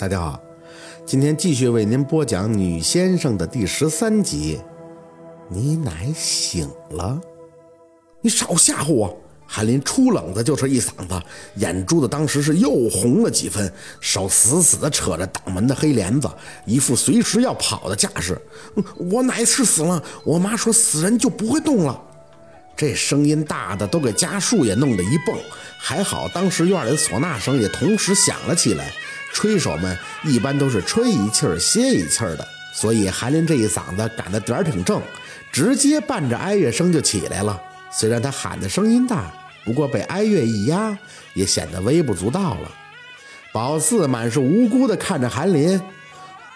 大家好，今天继续为您播讲《女先生》的第十三集。你奶醒了，你少吓唬我！韩林出冷子就是一嗓子，眼珠子当时是又红了几分，手死死地扯着挡门的黑帘子，一副随时要跑的架势。我奶是死了，我妈说死人就不会动了。这声音大的都给家树也弄得一蹦，还好当时院里的唢呐声也同时响了起来。吹手们一般都是吹一气儿歇一气儿的，所以韩林这一嗓子赶得点儿挺正，直接伴着哀乐声就起来了。虽然他喊的声音大，不过被哀乐一压，也显得微不足道了。宝四满是无辜地看着韩林：“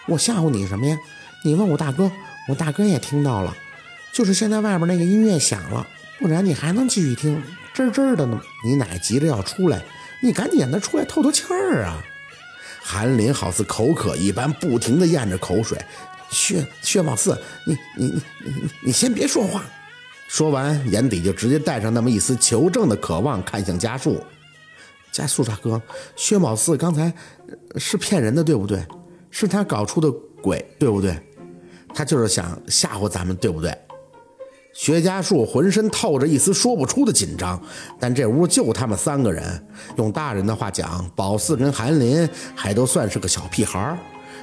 我吓唬你什么呀？你问我大哥，我大哥也听到了，就是现在外边那个音乐响了，不然你还能继续听，吱吱的呢。你奶急着要出来，你赶紧让他出来透透气儿啊！”韩林好似口渴一般，不停地咽着口水。薛薛宝四，你你你你你先别说话。说完，眼底就直接带上那么一丝求证的渴望，看向家树。家树大哥，薛宝四刚才是骗人的，对不对？是他搞出的鬼，对不对？他就是想吓唬咱们，对不对？薛家树浑身透着一丝说不出的紧张，但这屋就他们三个人，用大人的话讲，宝四跟韩林还都算是个小屁孩儿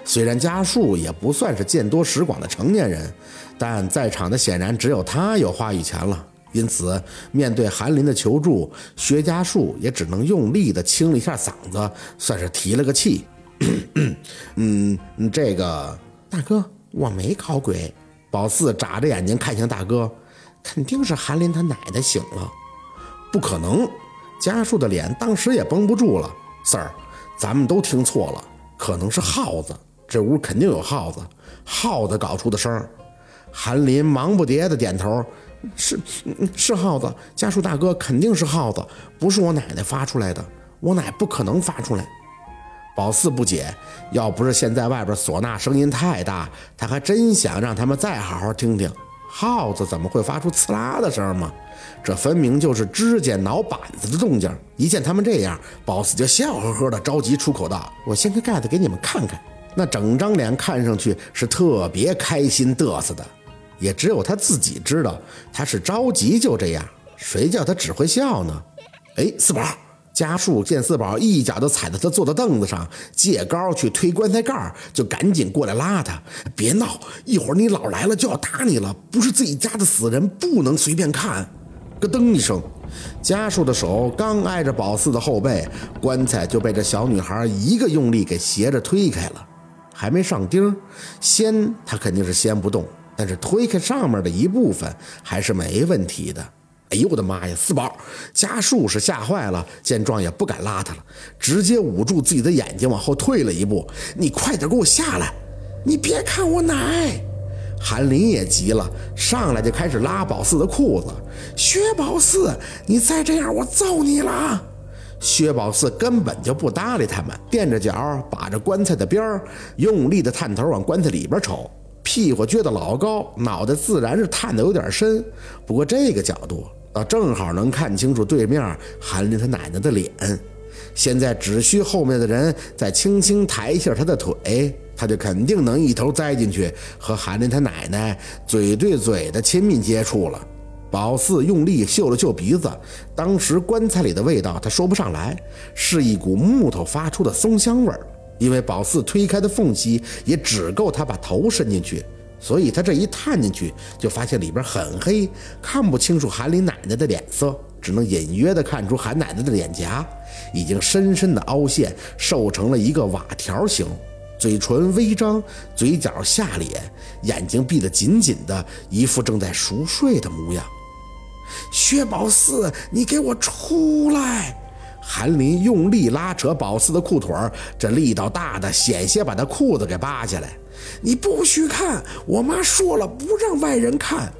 虽然家树也不算是见多识广的成年人，但在场的显然只有他有话语权了。因此，面对韩林的求助，薛家树也只能用力地清了一下嗓子，算是提了个气。嗯，这个大哥，我没搞鬼。宝四眨着眼睛看向大哥。肯定是韩林他奶奶醒了，不可能！家树的脸当时也绷不住了。四儿，咱们都听错了，可能是耗子，这屋肯定有耗子，耗子搞出的声。韩林忙不迭的点头，是是耗子，家树大哥肯定是耗子，不是我奶奶发出来的，我奶不可能发出来。宝四不解，要不是现在外边唢呐声音太大，他还真想让他们再好好听听。耗子怎么会发出刺啦的声吗？这分明就是指甲挠板子的动静。一见他们这样，宝四就笑呵呵的着急出口道：“我掀开盖子给你们看看。”那整张脸看上去是特别开心嘚瑟的，也只有他自己知道他是着急就这样，谁叫他只会笑呢？哎，四宝。家树见四宝一脚就踩在他坐的凳子上，借高去推棺材盖就赶紧过来拉他。别闹，一会儿你姥来了就要打你了。不是自己家的死人，不能随便看。咯噔一声，家树的手刚挨着宝四的后背，棺材就被这小女孩一个用力给斜着推开了。还没上钉，掀他肯定是掀不动，但是推开上面的一部分还是没问题的。哎呦我的妈呀！四宝家树是吓坏了，见状也不敢拉他了，直接捂住自己的眼睛往后退了一步。你快点给我下来！你别看我奶！韩林也急了，上来就开始拉宝四的裤子。薛宝四，你再这样我揍你了！薛宝四根本就不搭理他们，垫着脚把着棺材的边儿，用力的探头往棺材里边瞅。屁股撅得老高，脑袋自然是探得有点深，不过这个角度。倒正好能看清楚对面韩林他奶奶的脸，现在只需后面的人再轻轻抬一下他的腿，他就肯定能一头栽进去和韩林他奶奶嘴对嘴的亲密接触了。宝四用力嗅了嗅鼻子，当时棺材里的味道他说不上来，是一股木头发出的松香味儿，因为宝四推开的缝隙也只够他把头伸进去。所以他这一探进去，就发现里边很黑，看不清楚韩林奶奶的脸色，只能隐约的看出韩奶奶的脸颊已经深深的凹陷，瘦成了一个瓦条形，嘴唇微张，嘴角下咧，眼睛闭得紧紧的，一副正在熟睡的模样。薛宝四，你给我出来！韩林用力拉扯宝四的裤腿这力道大的险些把他裤子给扒下来。你不许看！我妈说了，不让外人看。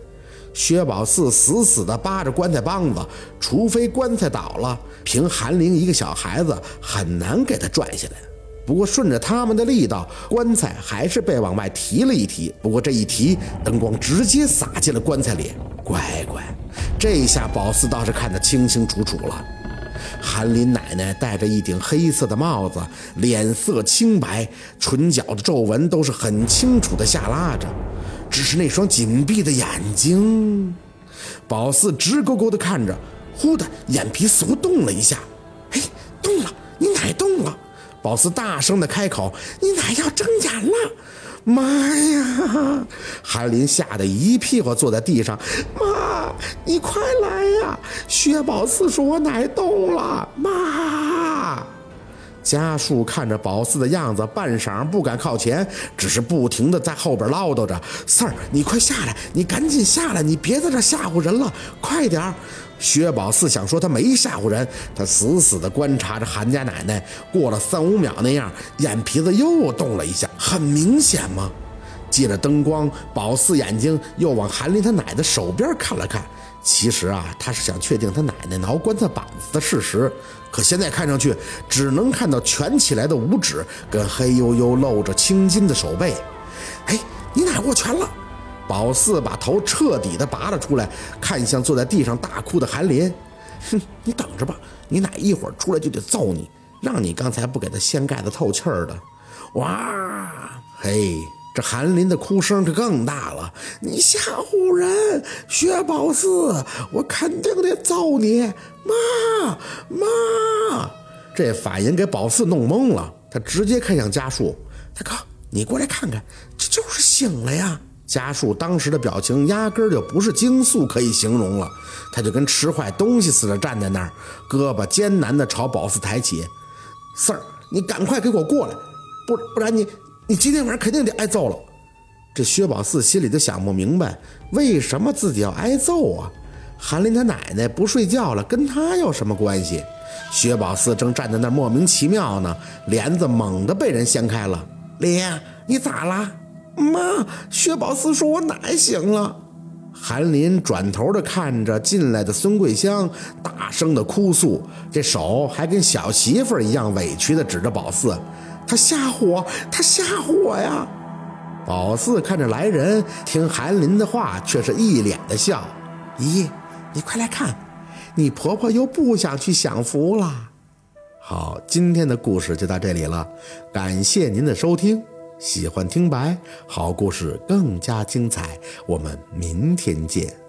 薛宝四死死地扒着棺材帮子，除非棺材倒了，凭韩林一个小孩子很难给他拽下来。不过顺着他们的力道，棺材还是被往外提了一提。不过这一提，灯光直接洒进了棺材里。乖乖，这下宝四倒是看得清清楚楚了。韩林奶奶戴着一顶黑色的帽子，脸色清白，唇角的皱纹都是很清楚的下拉着，只是那双紧闭的眼睛，宝四直勾勾地看着，忽的眼皮似乎动了一下，哎，动了，你奶动了！宝四大声地开口：“你奶要睁眼了！”妈呀！韩林吓得一屁股坐在地上。妈，你快来呀！薛宝四说：“我奶动了。”妈，家树看着宝四的样子，半晌不敢靠前，只是不停的在后边唠叨着：“四儿，你快下来！你赶紧下来！你别在这吓唬人了！快点儿！”薛宝四想说他没吓唬人，他死死地观察着韩家奶奶。过了三五秒，那样眼皮子又动了一下，很明显吗？借着灯光，宝四眼睛又往韩林他奶的手边看了看。其实啊，他是想确定他奶奶挠棺材板子的事实。可现在看上去，只能看到蜷起来的五指跟黑黝黝露着青筋的手背。哎，你奶握拳了。宝四把头彻底的拔了出来，看向坐在地上大哭的韩林。哼，你等着吧，你奶一会儿出来就得揍你，让你刚才不给他掀盖子透气儿的。哇，嘿，这韩林的哭声可更大了。你吓唬人，薛宝四，我肯定得揍你。妈妈，这反应给宝四弄懵了，他直接看向家树，大哥，你过来看看，这就是醒了呀。家树当时的表情压根儿就不是惊肃可以形容了，他就跟吃坏东西似的站在那儿，胳膊艰难地朝宝四抬起。四儿，你赶快给我过来，不不然你你今天晚上肯定得挨揍了。这薛宝四心里就想不明白，为什么自己要挨揍啊？韩林他奶奶不睡觉了，跟他有什么关系？薛宝四正站在那儿莫名其妙呢，帘子猛地被人掀开了。林，你咋啦？妈，薛宝四说：“我奶醒了。”韩林转头的看着进来的孙桂香，大声的哭诉，这手还跟小媳妇一样委屈的指着宝四：“他吓唬我，他吓唬我呀！”宝四看着来人，听韩林的话，却是一脸的笑：“咦，你快来看，你婆婆又不想去享福了。”好，今天的故事就到这里了，感谢您的收听。喜欢听白，好故事更加精彩。我们明天见。